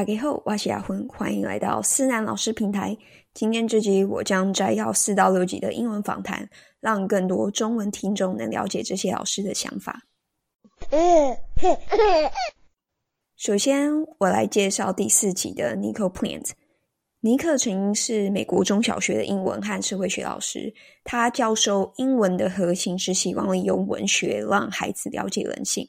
大家好，我是阿昏，欢迎来到思南老师平台。今天这集我将摘要四到六集的英文访谈，让更多中文听众能了解这些老师的想法。首先，我来介绍第四集的 Nico Plant。尼克曾经是美国中小学的英文和社会学老师，他教授英文的核心是希望利用文学让孩子了解人性。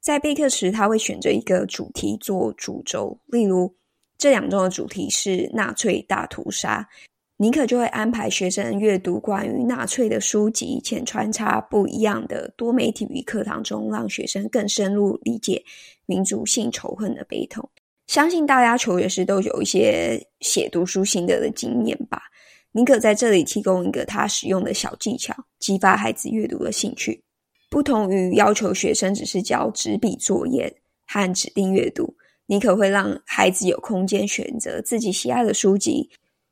在备课时，他会选择一个主题做主轴，例如这两周的主题是纳粹大屠杀，尼克就会安排学生阅读关于纳粹的书籍，且穿插不一样的多媒体与课堂中，让学生更深入理解民族性仇恨的悲痛。相信大家求学时都有一些写读书心得的经验吧。尼克在这里提供一个他使用的小技巧，激发孩子阅读的兴趣。不同于要求学生只是交纸笔作业和指定阅读，你可会让孩子有空间选择自己喜爱的书籍，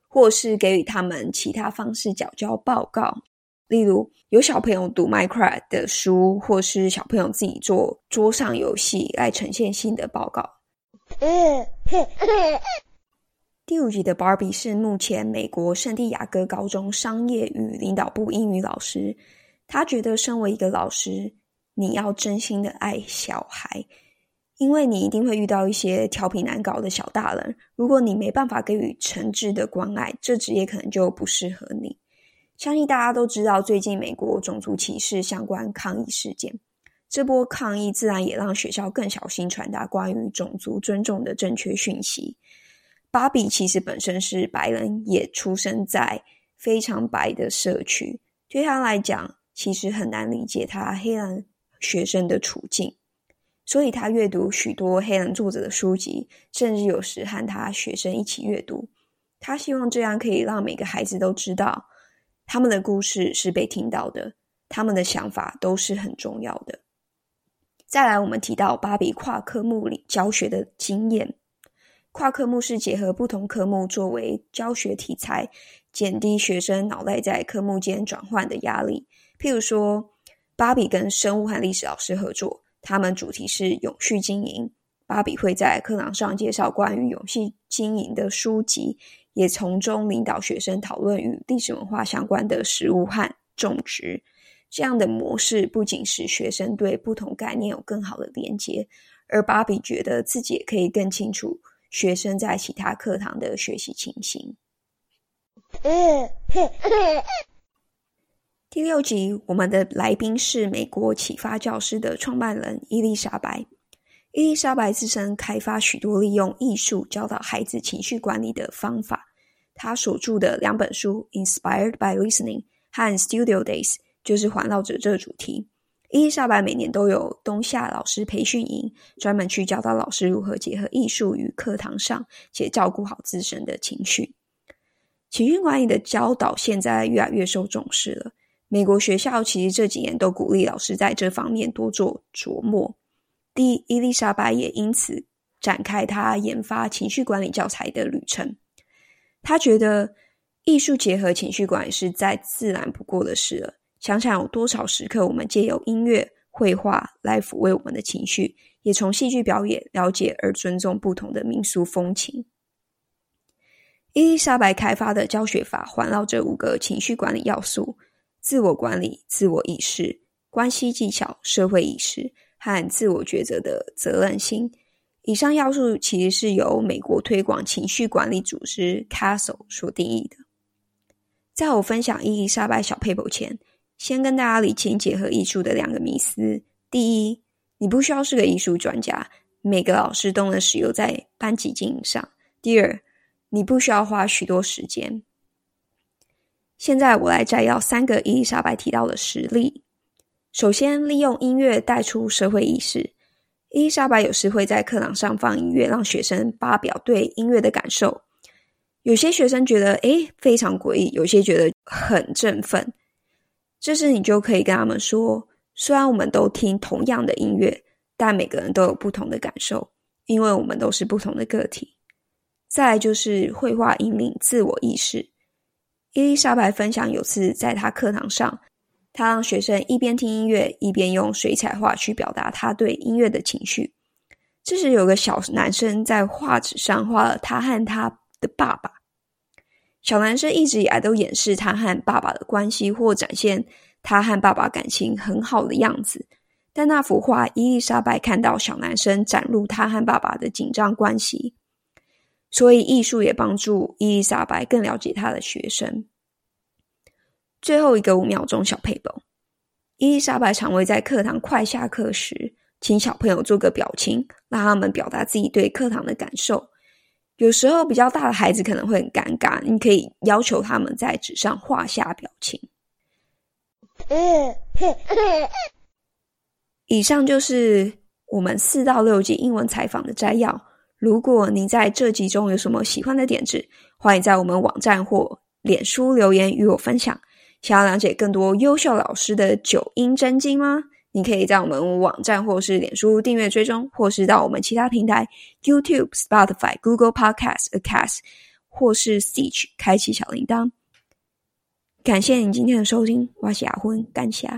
或是给予他们其他方式缴交报告。例如，有小朋友读 Minecraft 的书，或是小朋友自己做桌上游戏来呈现新的报告。第五集的 Barbie 是目前美国圣地亚哥高中商业与领导部英语老师。他觉得，身为一个老师，你要真心的爱小孩，因为你一定会遇到一些调皮难搞的小大人。如果你没办法给予诚挚的关爱，这职业可能就不适合你。相信大家都知道，最近美国种族歧视相关抗议事件。这波抗议自然也让学校更小心传达关于种族尊重的正确讯息。芭比其实本身是白人，也出生在非常白的社区，对他来讲，其实很难理解他黑人学生的处境，所以他阅读许多黑人作者的书籍，甚至有时和他学生一起阅读。他希望这样可以让每个孩子都知道，他们的故事是被听到的，他们的想法都是很重要的。再来，我们提到芭比跨科目里教学的经验。跨科目是结合不同科目作为教学题材，减低学生脑袋在科目间转换的压力。譬如说，芭比跟生物和历史老师合作，他们主题是永续经营。芭比会在课堂上介绍关于永续经营的书籍，也从中领导学生讨论与历史文化相关的食物和种植。这样的模式不仅使学生对不同概念有更好的连接，而芭比觉得自己也可以更清楚学生在其他课堂的学习情形。第六集，我们的来宾是美国启发教师的创办人伊丽莎白。伊丽莎白自身开发许多利用艺术教导孩子情绪管理的方法。她所著的两本书《Inspired by Listening》和《Studio Days》。就是环绕着这个主题。伊丽莎白每年都有冬夏老师培训营，专门去教导老师如何结合艺术与课堂上，且照顾好自身的情绪。情绪管理的教导现在越来越受重视了。美国学校其实这几年都鼓励老师在这方面多做琢磨。第伊丽莎白也因此展开她研发情绪管理教材的旅程。她觉得艺术结合情绪管理是再自然不过的事了。想想有多少时刻，我们借由音乐、绘画来抚慰我们的情绪，也从戏剧表演了解而尊重不同的民俗风情。伊丽莎白开发的教学法环绕着五个情绪管理要素：自我管理、自我意识、关系技巧、社会意识和自我抉择的责任心。以上要素其实是由美国推广情绪管理组织 Castle 所定义的。在我分享伊丽莎白小 paper 前。先跟大家理清结合艺术的两个迷思：第一，你不需要是个艺术专家，每个老师都能使用在班级经营上；第二，你不需要花许多时间。现在我来摘要三个伊丽莎白提到的实例。首先，利用音乐带出社会意识。伊丽莎白有时会在课堂上放音乐，让学生发表对音乐的感受。有些学生觉得诶非常诡异，有些觉得很振奋。这时，你就可以跟他们说：虽然我们都听同样的音乐，但每个人都有不同的感受，因为我们都是不同的个体。再来就是绘画引领自我意识。伊丽莎白分享，有次在她课堂上，她让学生一边听音乐，一边用水彩画去表达他对音乐的情绪。这时有个小男生在画纸上画了他和他的爸爸。小男生一直以来都掩饰他和爸爸的关系，或展现他和爸爸感情很好的样子。但那幅画，伊丽莎白看到小男生展露他和爸爸的紧张关系，所以艺术也帮助伊丽莎白更了解她的学生。最后一个五秒钟小配本，伊丽莎白常会在课堂快下课时。请小朋友做个表情，让他们表达自己对课堂的感受。有时候比较大的孩子可能会很尴尬，你可以要求他们在纸上画下表情。以上就是我们四到六集英文采访的摘要。如果您在这集中有什么喜欢的点子，欢迎在我们网站或脸书留言与我分享。想要了解更多优秀老师的九阴真经吗？你可以在我们网站或是脸书订阅追踪，或是到我们其他平台 YouTube、Spotify、Google Podcast、Acast 或是 Stitch 开启小铃铛。感谢你今天的收听，我是雅坤，感谢。